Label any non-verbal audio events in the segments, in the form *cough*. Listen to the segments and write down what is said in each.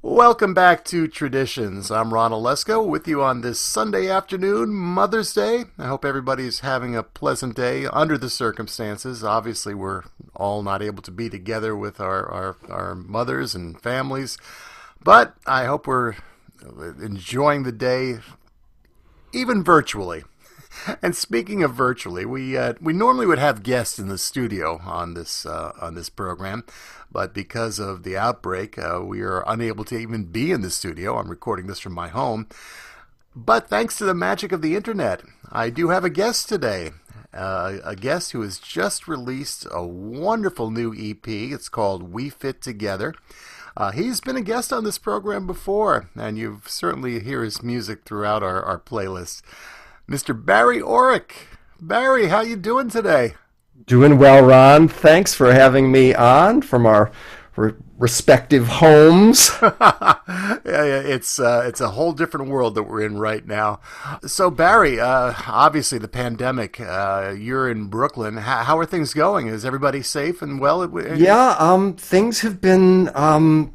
Welcome back to Traditions. I'm Ron Olesko with you on this Sunday afternoon, Mother's Day. I hope everybody's having a pleasant day under the circumstances. Obviously, we're all not able to be together with our, our, our mothers and families, but I hope we're enjoying the day, even virtually. *laughs* And speaking of virtually, we uh, we normally would have guests in the studio on this uh, on this program, but because of the outbreak, uh, we are unable to even be in the studio. I'm recording this from my home. But thanks to the magic of the internet, I do have a guest today. Uh, a guest who has just released a wonderful new EP. It's called We Fit Together. Uh, he's been a guest on this program before, and you've certainly hear his music throughout our, our playlist. Mr. Barry Oreck. Barry, how you doing today? Doing well, Ron. Thanks for having me on from our re- respective homes. *laughs* yeah, yeah, it's uh, it's a whole different world that we're in right now. So, Barry, uh, obviously the pandemic. Uh, you're in Brooklyn. How, how, are things going? Is everybody safe and well? Yeah, um, things have been um,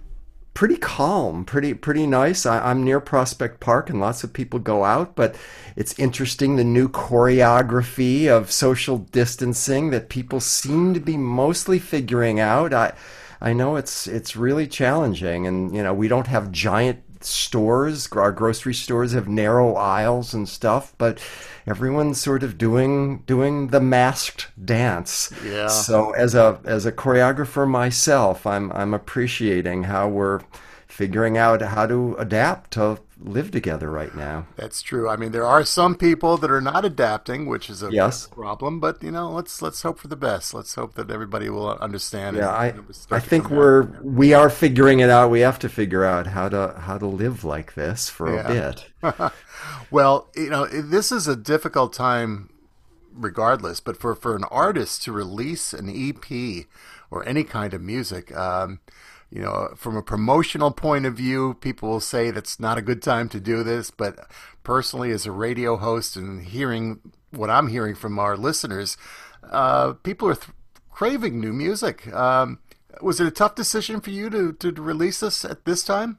pretty calm, pretty pretty nice. I, am near Prospect Park, and lots of people go out. But it's interesting the new choreography of social distancing that people seem to be mostly figuring out. I I know it's it's really challenging, and you know we don't have giant stores. Our grocery stores have narrow aisles and stuff, but everyone's sort of doing doing the masked dance. Yeah. So as a as a choreographer myself, I'm I'm appreciating how we're figuring out how to adapt to live together right now. That's true. I mean, there are some people that are not adapting, which is a yes. problem. But you know, let's let's hope for the best. Let's hope that everybody will understand. Yeah, I I think we're we are figuring it out. We have to figure out how to how to live like this for yeah. a bit. *laughs* well, you know, this is a difficult time, regardless. But for for an artist to release an EP or any kind of music. Um, you know, from a promotional point of view, people will say that's not a good time to do this. But personally, as a radio host and hearing what I'm hearing from our listeners, uh, people are th- craving new music. Um, was it a tough decision for you to, to release this at this time?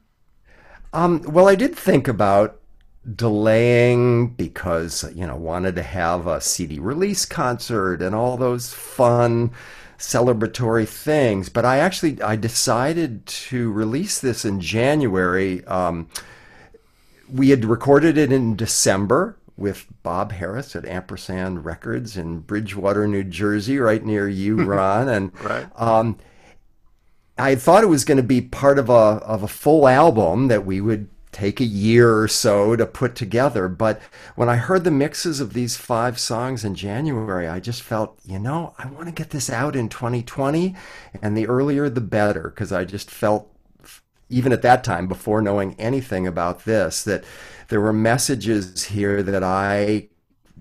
Um, well, I did think about delaying because, you know, wanted to have a CD release concert and all those fun celebratory things. But I actually I decided to release this in January. Um, we had recorded it in December with Bob Harris at Ampersand Records in Bridgewater, New Jersey, right near you, *laughs* Ron. And right. um, I thought it was going to be part of a of a full album that we would take a year or so to put together. But when I heard the mixes of these five songs in January, I just felt, you know, I want to get this out in 2020, and the earlier the better, because I just felt, even at that time, before knowing anything about this, that there were messages here that I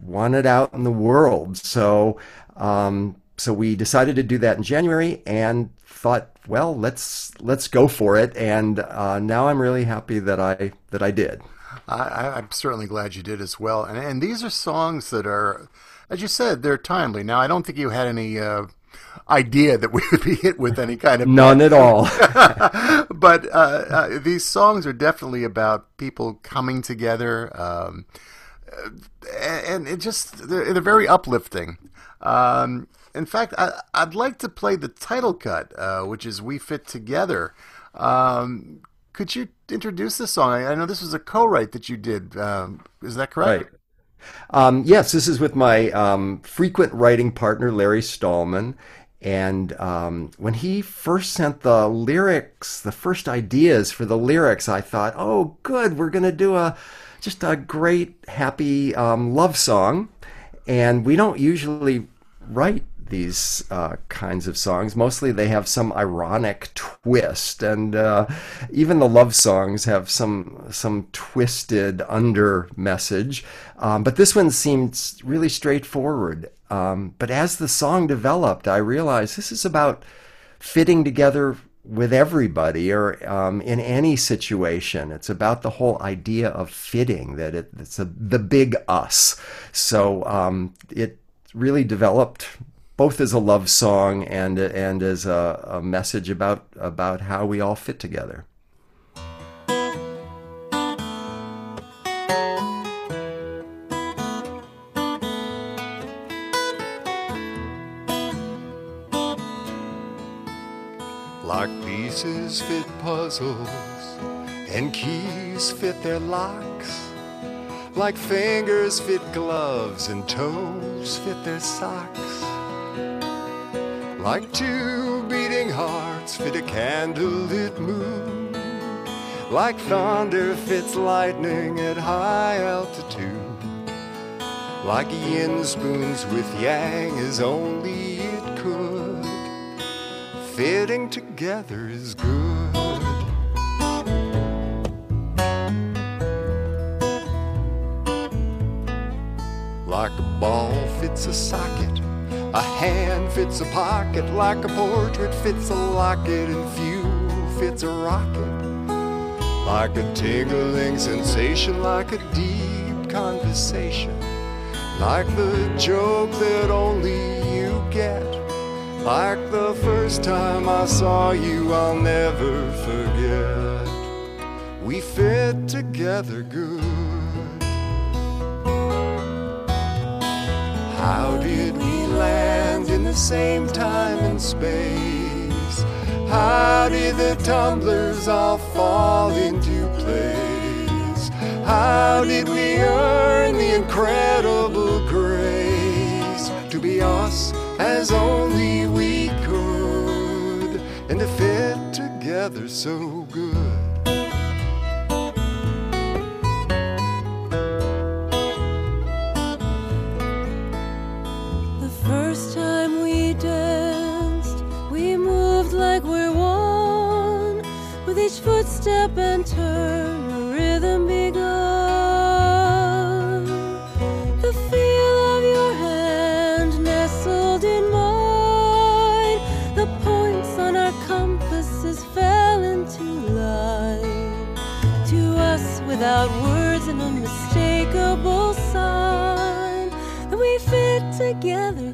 wanted out in the world. So, um, so we decided to do that in January, and thought, well, let's let's go for it. And uh, now I'm really happy that I that I did. I, am certainly glad you did as well. And, and these are songs that are, as you said, they're timely. Now, I don't think you had any. Uh, idea that we would be hit with any kind of *laughs* none at all. *laughs* but uh, uh, these songs are definitely about people coming together, um, and it just they're, they're very uplifting. Um, in fact, I, would like to play the title cut, uh, which is "We Fit Together." Um, could you introduce the song? I, I, know this was a co-write that you did. Um, is that correct? Right. Um, yes, this is with my um, frequent writing partner Larry Stallman. And um, when he first sent the lyrics, the first ideas for the lyrics, I thought, "Oh, good, we're going to do a just a great, happy um, love song." And we don't usually write these uh, kinds of songs. Mostly they have some ironic twist, and uh, even the love songs have some some twisted under message. Um, but this one seemed really straightforward. Um, but as the song developed, I realized this is about fitting together with everybody or um, in any situation. It's about the whole idea of fitting, that it, it's a, the big us. So um, it really developed both as a love song and and as a, a message about about how we all fit together. Like pieces fit puzzles, and keys fit their locks. Like fingers fit gloves, and toes fit their socks like two beating hearts fit a candlelit moon. Like thunder fits lightning at high altitude. Like yin spoons with yang as only it could. Fitting together is good. Like a ball fits a socket, a hand fits a pocket, like a portrait fits a locket, and fuel fits a rocket. Like a tingling sensation, like a deep conversation, like the joke that only you get. Like the first time I saw you, I'll never forget. We fit together good. How did we land in the same time and space? How did the tumblers all fall into place? How did we earn the incredible grace to be us as only we could and to fit together so good? Footstep and turn, a rhythm begun. The feel of your hand nestled in mine. The points on our compasses fell into line. To us, without words, an unmistakable sign that we fit together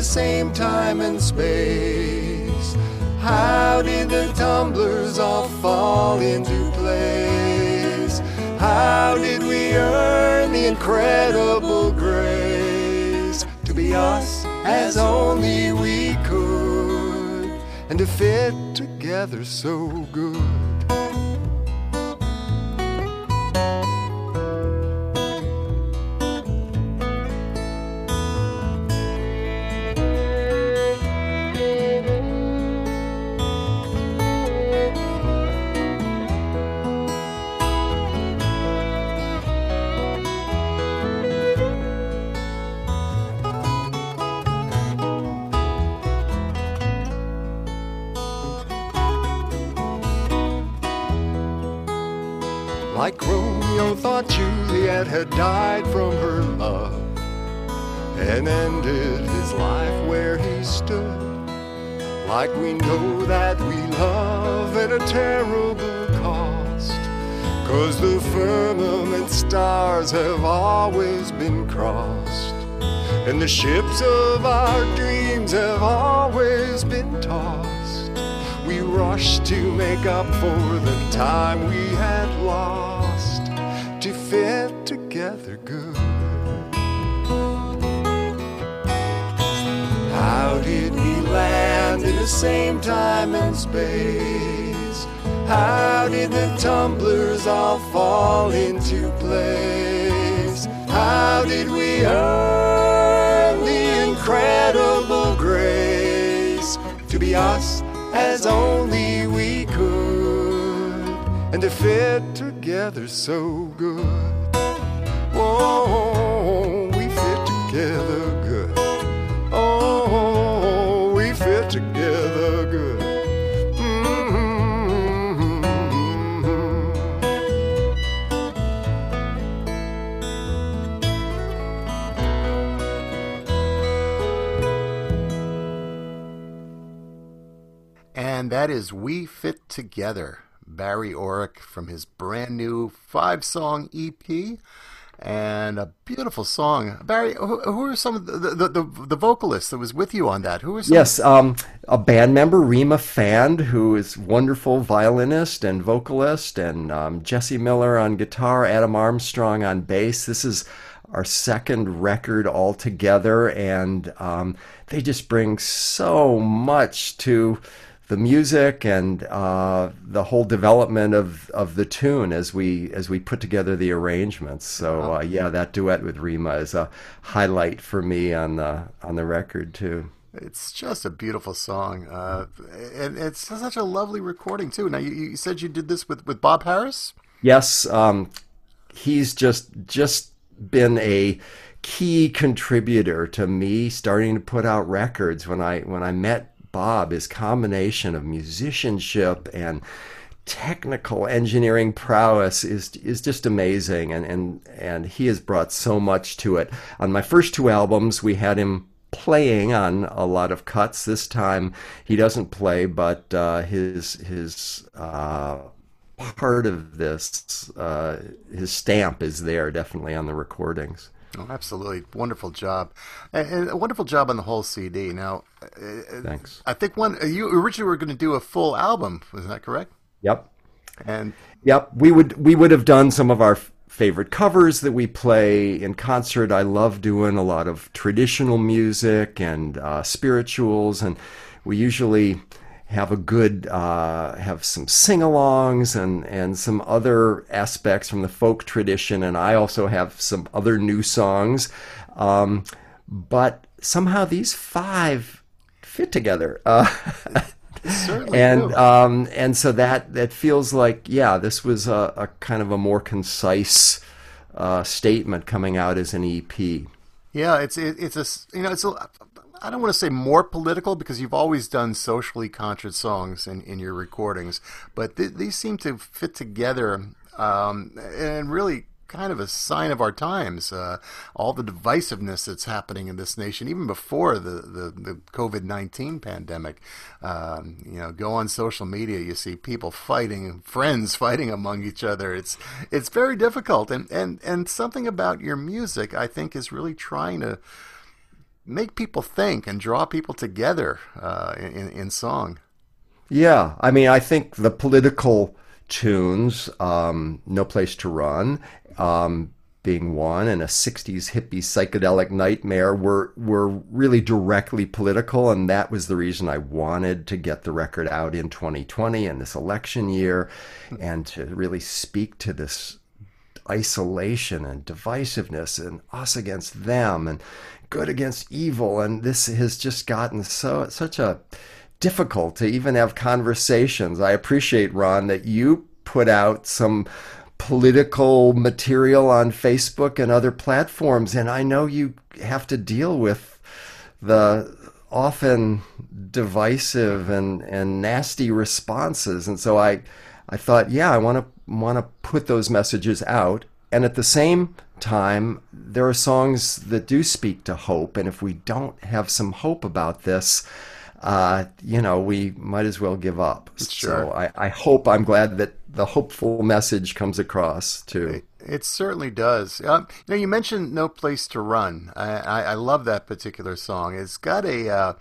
the same time and space? How did the tumblers all fall into place? How did we earn the incredible grace to be us as only we could and to fit together so good? Like we know that we love at a terrible cost. Cause the firmament stars have always been crossed. And the ships of our dreams have always been tossed. We rushed to make up for the time we had lost to fit together good. Same time and space? How did the tumblers all fall into place? How did we earn the incredible grace to be us as only we could and to fit together so good? Whoa, we fit together And that is We Fit Together, Barry Oreck from his brand new five song EP. And a beautiful song. Barry, who, who are some of the, the, the, the vocalists that was with you on that? Who are? Yes, um, a band member, Rima Fand, who is wonderful violinist and vocalist, and um, Jesse Miller on guitar, Adam Armstrong on bass. This is our second record all together, and um, they just bring so much to the music and uh, the whole development of, of the tune as we as we put together the arrangements. So uh, yeah, that duet with Rima is a highlight for me on the on the record too. It's just a beautiful song, uh, and it's such a lovely recording too. Now you, you, said you did this with, with Bob Harris. Yes, um, he's just just been a key contributor to me starting to put out records. When I when I met Bob, his combination of musicianship and technical engineering prowess is is just amazing and and and he has brought so much to it. On my first two albums we had him playing on a lot of cuts. This time he doesn't play, but uh, his his uh, part of this uh, his stamp is there definitely on the recordings. Oh, absolutely. Wonderful job. And, a wonderful job on the whole CD. Now, uh, thanks. I think one, uh, you originally were going to do a full album. Was that correct? Yep. And, yep. We would, we would have done some of our favorite covers that we play in concert. I love doing a lot of traditional music and uh, spirituals. And we usually, have a good uh, have some sing-alongs and and some other aspects from the folk tradition and I also have some other new songs. Um, but somehow these five fit together. Uh, *laughs* and um, and so that that feels like yeah this was a, a kind of a more concise uh, statement coming out as an EP yeah it's it, it's a you know it's a I don't want to say more political because you've always done socially conscious songs in, in your recordings, but th- these seem to fit together um, and really kind of a sign of our times. Uh, all the divisiveness that's happening in this nation, even before the, the, the COVID 19 pandemic. Um, you know, go on social media, you see people fighting, friends *laughs* fighting among each other. It's, it's very difficult. And, and, and something about your music, I think, is really trying to make people think and draw people together uh, in, in song. Yeah, I mean, I think the political tunes, um, "No Place to Run," um, being one, and a '60s hippie psychedelic nightmare were were really directly political, and that was the reason I wanted to get the record out in 2020 and this election year, and to really speak to this isolation and divisiveness and us against them and good against evil, and this has just gotten so such a difficult to even have conversations. I appreciate Ron that you put out some political material on Facebook and other platforms, and I know you have to deal with the often divisive and, and nasty responses. And so I I thought, yeah, I want to want to put those messages out, and at the same time, there are songs that do speak to hope. And if we don't have some hope about this, uh, you know, we might as well give up. Sure. So I, I, hope, I'm glad that the hopeful message comes across too. It, it certainly does. Uh, you know, you mentioned "No Place to Run." I, I, I love that particular song. It's got a uh,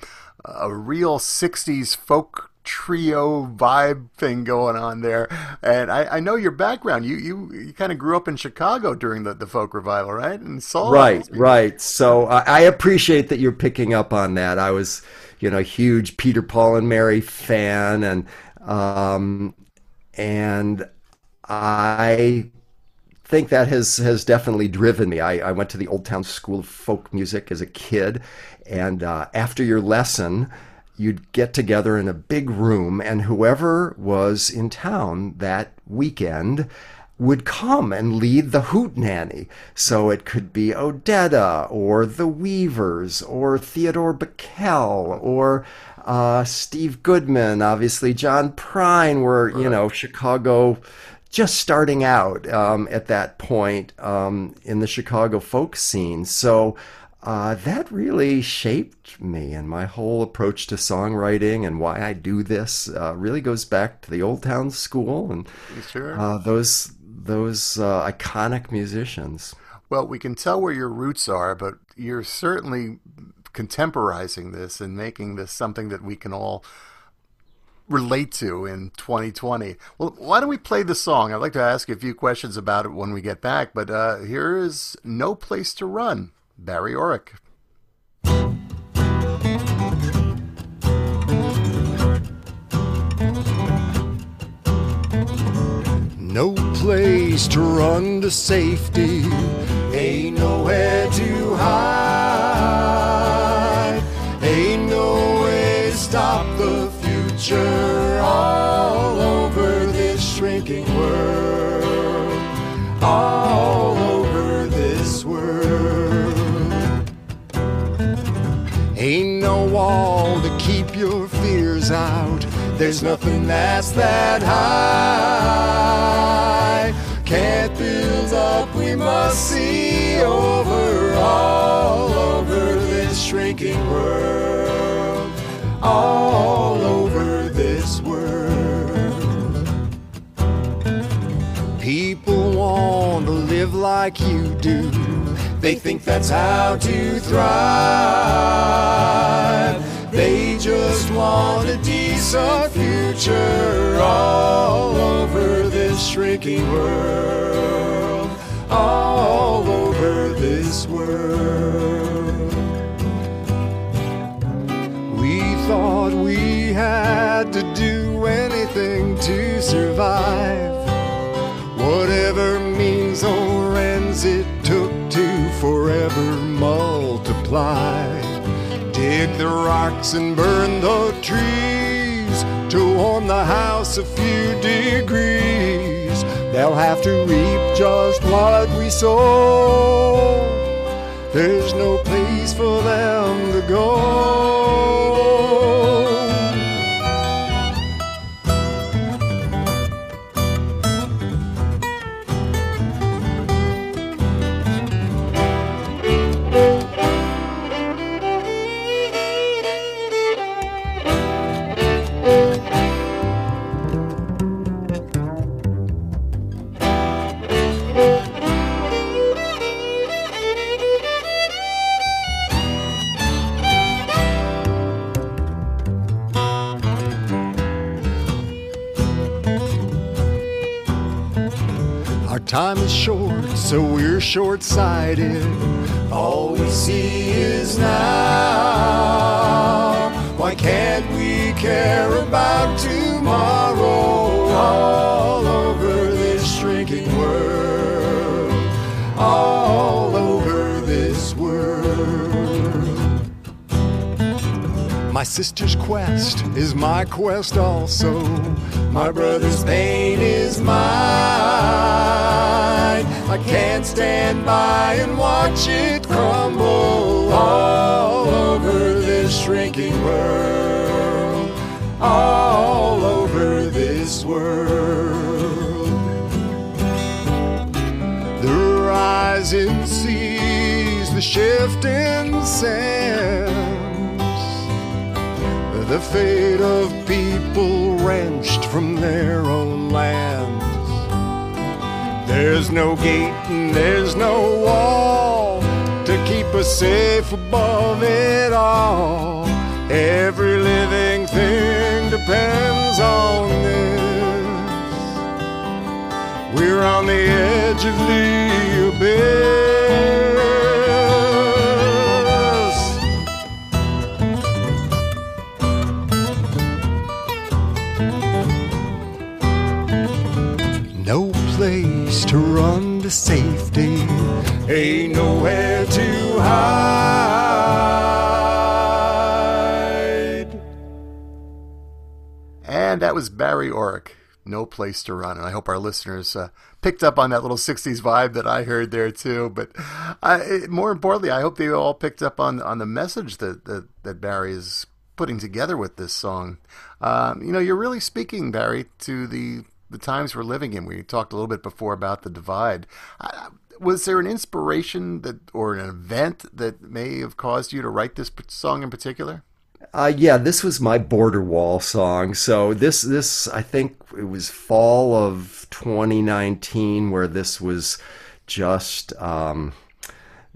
a real '60s folk trio vibe thing going on there. And I, I know your background. You you, you kind of grew up in Chicago during the, the folk revival, right? And soul. Right, right. So I, I appreciate that you're picking up on that. I was, you know, a huge Peter Paul and Mary fan, and um, and I think that has has definitely driven me. I, I went to the Old Town School of Folk Music as a kid, and uh, after your lesson you'd get together in a big room, and whoever was in town that weekend would come and lead the hoot nanny. So it could be Odetta or the Weavers or Theodore Bikel or uh, Steve Goodman, obviously John Prine were, you know, Chicago just starting out um, at that point um, in the Chicago folk scene. So uh, that really shaped me and my whole approach to songwriting and why I do this uh, really goes back to the Old Town School and sure. uh, those those uh, iconic musicians. Well, we can tell where your roots are, but you're certainly contemporizing this and making this something that we can all relate to in 2020. Well, why don't we play the song? I'd like to ask you a few questions about it when we get back, but uh, here is No Place to Run, Barry Oreck. No place to run to safety, ain't nowhere to hide, ain't no way to stop the future wall to keep your fears out. There's nothing that's that high. Can't build up, we must see over all over this shrinking world. All over this world. People want to live like you do. They think that's how to thrive. They just want a decent future all over this shrinking world. All over this world. We thought we had to do anything to rocks and burn the trees to warm the house a few degrees. They'll have to reap just what we sow. There's no place for them to go. Time is short, so we're short sighted. All we see is now. Why can't we care about tomorrow? All My sister's quest is my quest also. My brother's pain is mine. I can't stand by and watch it crumble all over this shrinking world. All over this world. The rising seas, the shifting sands the fate of people wrenched from their own lands. There's no gate and there's no wall to keep us safe above it all. Every living thing depends on this. We're on the edge of the abyss. Ain't nowhere to hide. And that was Barry Oreck, No Place to Run. And I hope our listeners uh, picked up on that little 60s vibe that I heard there too. But it, more importantly, I hope they all picked up on, on the message that, that, that Barry is putting together with this song. Um, you know, you're really speaking, Barry, to the, the times we're living in. We talked a little bit before about the divide. Uh, was there an inspiration that or an event that may have caused you to write this song in particular? Uh, yeah, this was my border wall song. So this, this I think it was fall of 2019 where this was just um,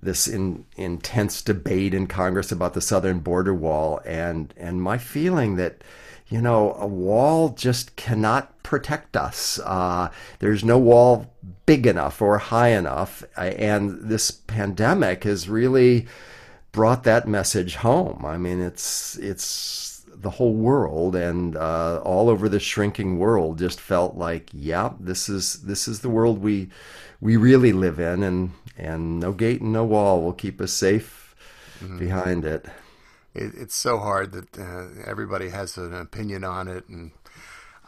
this in, intense debate in Congress about the southern border wall, and and my feeling that you know a wall just cannot protect us. Uh, there's no wall big enough or high enough, and this pandemic has really brought that message home. I mean, it's it's the whole world and uh, all over the shrinking world just felt like, yeah, this is this is the world we we really live in, and and no gate and no wall will keep us safe mm-hmm. behind it. It. It's so hard that uh, everybody has an opinion on it, and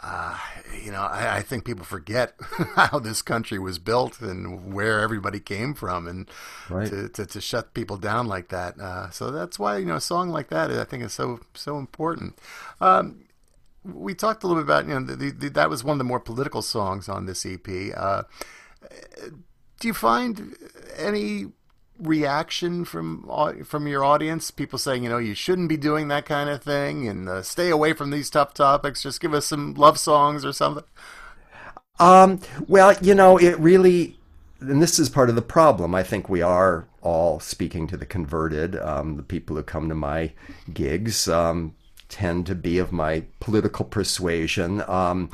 uh, you know, I, I, think people forget *laughs* how this country was built and where everybody came from, and right. to, to, to, shut people down like that. Uh, so that's why you know a song like that I think is so so important. Um, we talked a little bit about you know the, the, that was one of the more political songs on this EP. Uh, do you find any reaction from from your audience? People saying, you know, you shouldn't be doing that kind of thing, and uh, stay away from these tough topics. Just give us some love songs or something. Um, well, you know, it really, and this is part of the problem. I think we are all speaking to the converted. Um, the people who come to my gigs um, tend to be of my political persuasion. Um,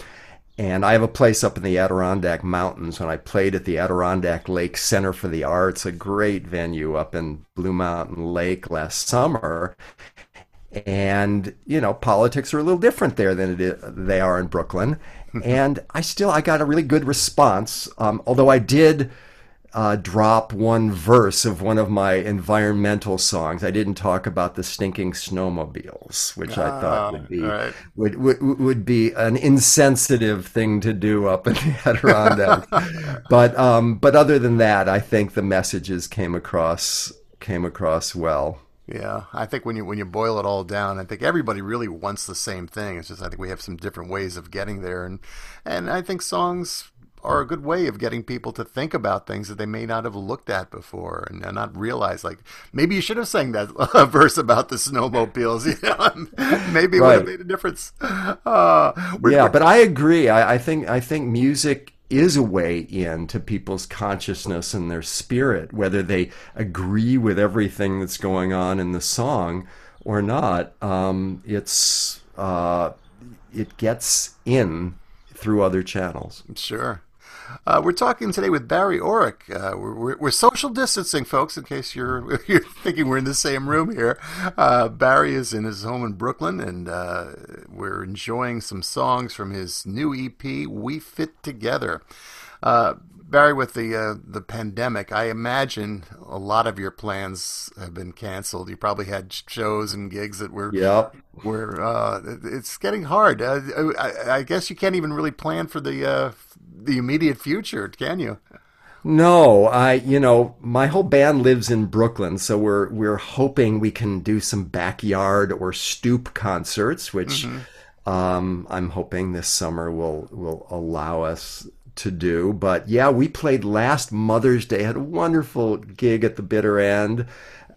and I have a place up in the Adirondack Mountains. When I played at the Adirondack Lake Center for the Arts, a great venue up in Blue Mountain Lake last summer. And, you know, politics are a little different there than they are in Brooklyn. *laughs* and I still, I got a really good response. Um, although I did uh, drop one verse of one of my environmental songs. I didn't talk about the stinking snowmobiles, which I thought would ah, be right. would, would would be an insensitive thing to do up in the Adirondacks. *laughs* but um, but other than that, I think the messages came across came across well. Yeah, I think when you when you boil it all down, I think everybody really wants the same thing. It's just I think we have some different ways of getting there, and and I think songs are a good way of getting people to think about things that they may not have looked at before and, not realize like maybe you should have sang that *laughs* verse about the snowmobiles *laughs* you know maybe it right. would have made a difference. *laughs* Uh, yeah but i agree. I, I think i think music is a way in to people's consciousness and their spirit whether they agree with everything that's going on in the song or not um, it's uh, it gets in through other channels. Sure uh, we're talking today with Barry Oreck. Uh, we're, we're, social distancing, folks, in case you're, *laughs* you're thinking we're in the same room here. Uh, Barry is in his home in Brooklyn, and uh, we're enjoying some songs from his new EP, We Fit Together. Uh, Barry, with the uh, the pandemic, I imagine a lot of your plans have been canceled. You probably had shows and gigs that were yeah were uh, it's getting hard. Uh, I, I, guess you can't even really plan for the uh, the immediate future, can you? No, I you know my whole band lives in Brooklyn, so we're we're hoping we can do some backyard or stoop concerts, which mm-hmm. um, I'm hoping this summer will will allow us to do. But yeah, we played last Mother's Day, had a wonderful gig at the bitter end.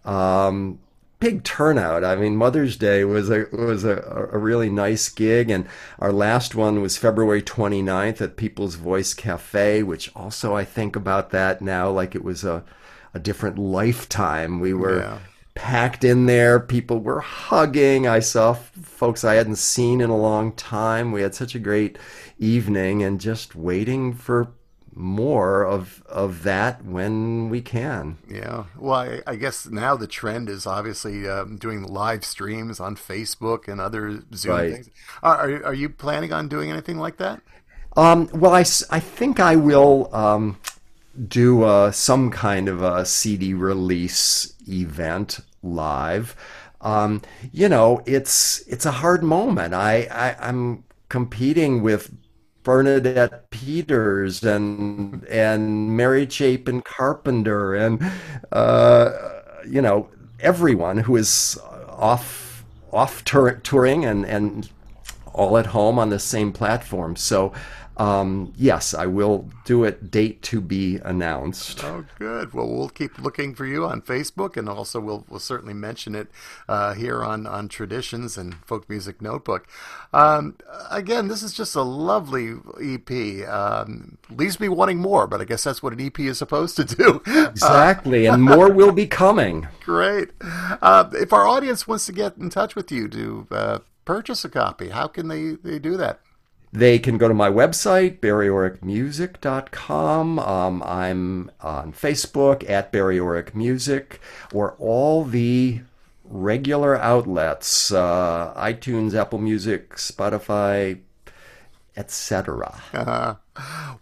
Um, big turnout. I mean, Mother's Day was a was a, a really nice gig, and our last one was February 29th at People's Voice Cafe, which also I think about that now like it was a a different lifetime. We were yeah. packed in there. People were hugging. I saw folks I hadn't seen in a long time. We had such a great evening and just waiting for more of of that when we can. Yeah. Well, I, I guess now the trend is obviously um, doing live streams on Facebook and other Zoom right. things. Are, are, are you planning on doing anything like that? Um, well, I, I think I will um, do uh, some kind of a CD release event live. Um, you know, it's it's a hard moment. I, I I'm competing with Bernadette Peters and and Mary Chapin Carpenter and uh, you know everyone who is off off tour, touring and and all at home on the same platform. So, um, yes, I will do it. Date to be announced. Oh, good. Well, we'll keep looking for you on Facebook, and also we'll we'll certainly mention it uh, here on on Traditions and Folk Music Notebook. Um, again, this is just a lovely EP. Um, leaves me wanting more, but I guess that's what an EP is supposed to do. *laughs* Exactly, and more will be coming. *laughs* Great. Uh, if our audience wants to get in touch with you to uh, purchase a copy, how can they, they do that? They can go to my website, barryoreckmusic.com. Um, I'm on Facebook at Barry Music, or all the regular outlets uh, iTunes, Apple Music, Spotify, etc. Uh,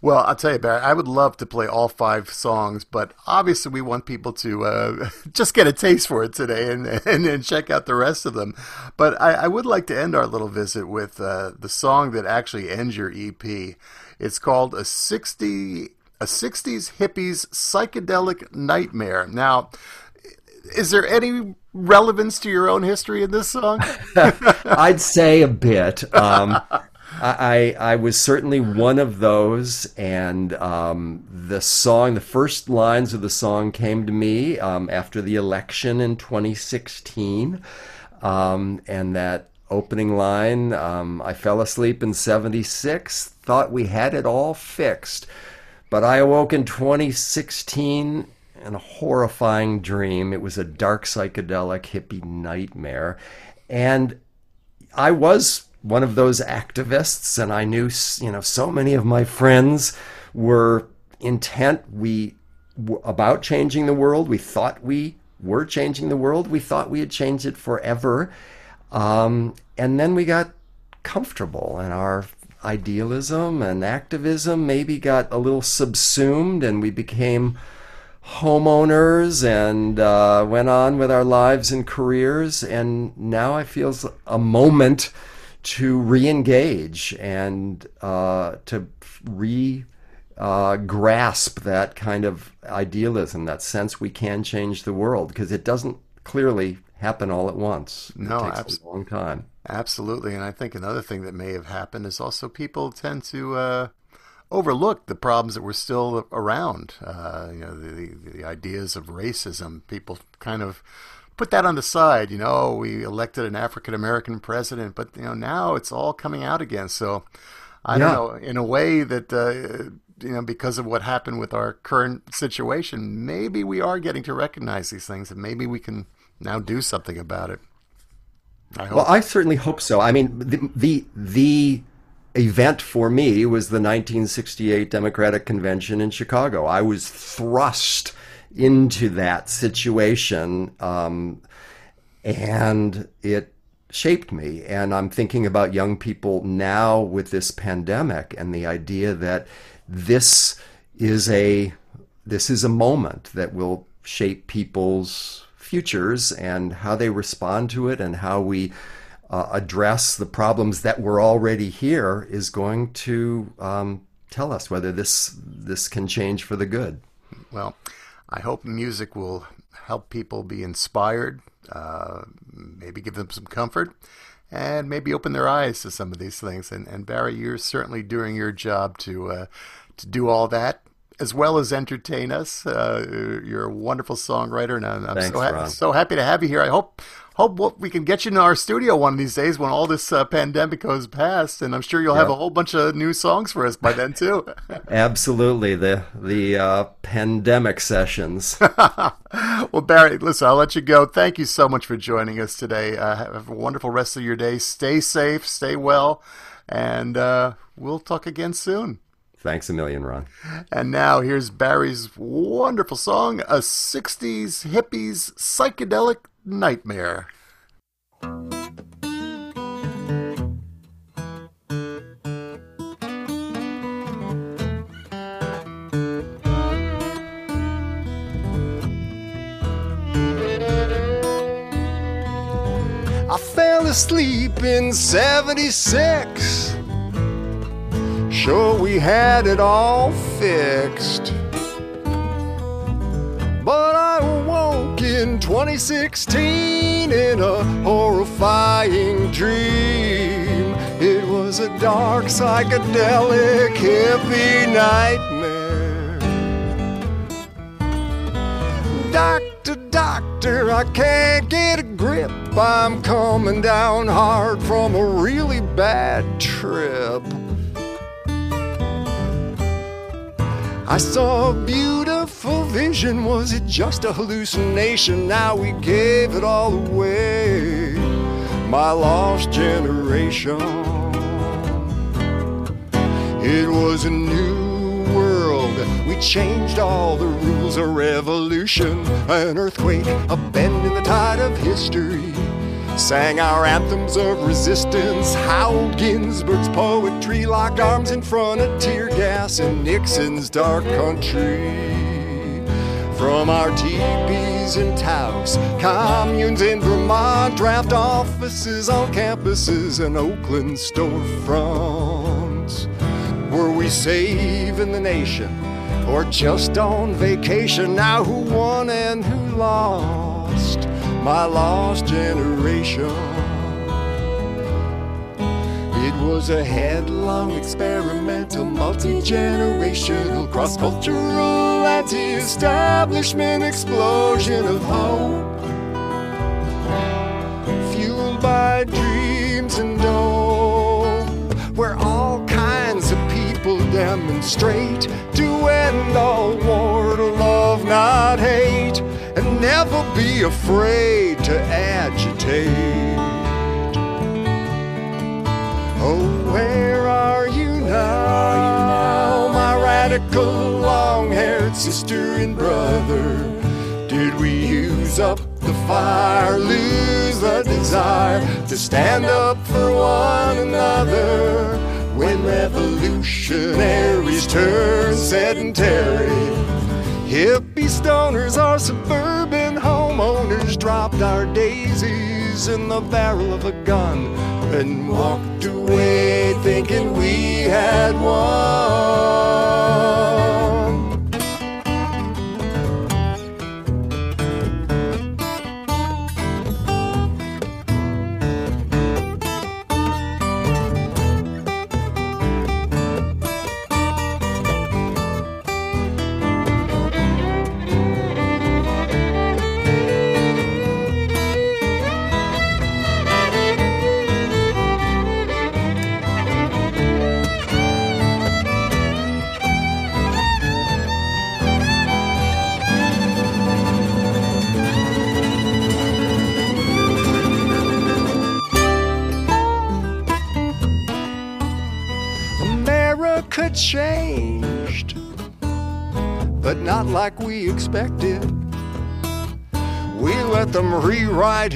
well, I'll tell you, Barry, I would love to play all five songs, but obviously we want people to uh, *laughs* just get a taste for it today and, *laughs* and, and check out the rest of them. But I, I would like to end our little visit with uh, the song that actually ends your EP. It's called a 60 a 60s hippies psychedelic nightmare. Now, is there any relevance to your own history in this song? *laughs* I'd say a bit. Um, I, I was certainly one of those, and um, the song, the first lines of the song came to me um, after the election in 2016, um, and that opening line, um, I fell asleep in 76, thought we had it all fixed, but I awoke in 2016 in a horrifying dream. It was a dark psychedelic hippie nightmare, and I was one of those activists, and I knew you know so many of my friends were intent we about changing the world. We thought we were changing the world. We thought we had changed it forever, um, and then we got comfortable, and our idealism and activism maybe got a little subsumed, and we became homeowners and uh, went on with our lives and careers. And now I feel a moment to re-engage and uh, to re uh, grasp that kind of idealism, that sense we can change the world, because it doesn't clearly happen all at once. No, it takes a long time. Absolutely, and I think another thing that may have happened is also people tend to uh, overlook the problems that were still around. Uh, you know, the, the, the ideas of racism. People kind of put that on the side. You know, we elected an African American president, but you know now it's all coming out again. So I Yeah. don't know. In a way that uh, you know, because of what happened with our current situation, maybe we are getting to recognize these things, and maybe we can now do something about it. I hope. Well, I certainly hope so. I mean, the the, the event for me was the 1968 Democratic Convention in Chicago. I was thrust into that situation, um, and it shaped me. And I'm thinking about young people now with this pandemic and the idea that this is a this is a moment that will shape people's futures and how they respond to it and how we uh, address the problems that were already here is going to um, tell us whether this this can change for the good. Well, I hope music will help people be inspired, uh, maybe give them some comfort, and maybe open their eyes to some of these things. And, and Barry, you're certainly doing your job to uh, to do all that. As well as entertain us, uh, you're a wonderful songwriter, and I'm, I'm Thanks, so, ha- so happy to have you here. I hope hope what we can get you in our studio one of these days when all this uh, pandemic goes past, and I'm sure you'll have a whole bunch of new songs for us by then too. *laughs* Absolutely, the the uh, pandemic sessions. *laughs* well, Barry, listen, I'll let you go. Thank you so much for joining us today. Uh, have a wonderful rest of your day. Stay safe, stay well, and uh, we'll talk again soon. Thanks a million, Ron. And now here's Barry's wonderful song, A 60s Hippies Psychedelic Nightmare. I fell asleep in 76. Sure, we had it all fixed. 2016 in a horrifying dream. It was a dark psychedelic hippie nightmare. Doctor, doctor, I can't get a grip. I'm coming down hard from a really bad trip. I saw a beautiful vision. Was it just a hallucination? Now we gave it all away. My lost generation. It was a new world. We changed all the rules. A revolution, an earthquake, a bend in the tide of history. Sang our anthems of resistance, howled Ginsberg's poetry, locked arms in front of tear gas in Nixon's dark country. From our teepees in Taos, communes in Vermont, draft offices on campuses and Oakland storefronts. Were we saving the nation or just on vacation? Now who won and who lost? My lost generation. It was a headlong, experimental, multi generational, cross cultural, anti establishment explosion of hope. Fueled by dreams and dope, where all kinds of people demonstrate to end all war, to love, not hate, and never be afraid to agitate. Oh, where are you now, my radical long haired sister and brother? Did we use up the fire, lose the desire to stand up for one another? When revolutionaries turn sedentary, hippie stoners, our suburban homeowners dropped our daisies in the barrel of a gun and walked away thinking we had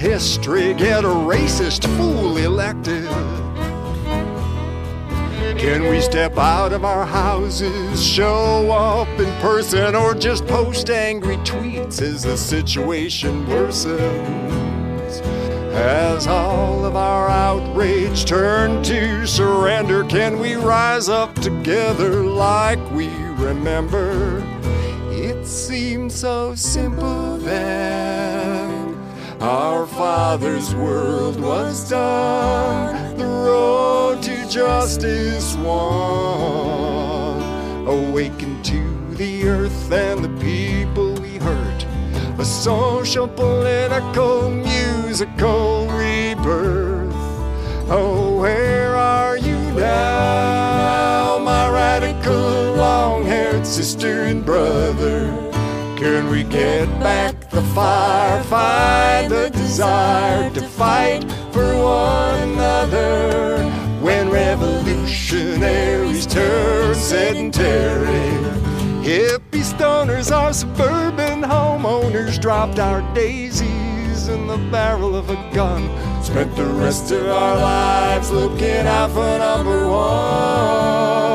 history, get a racist fool elected. Can we step out of our houses, show up in person, or just post angry tweets as the situation worsens? As all of our outrage turn to surrender, can we rise up together like we remember? It seemed so simple then. Our Father's world was done, the road to justice won. Awaken to the earth and the people we hurt. A social, political, musical rebirth. Oh, where are you now, my radical, long haired sister and brother? Can we get back the fire, find the desire to fight for one another? When revolutionaries turn sedentary, hippie stoners, our suburban homeowners dropped our daisies in the barrel of a gun. Spent the rest of our lives looking out for number one.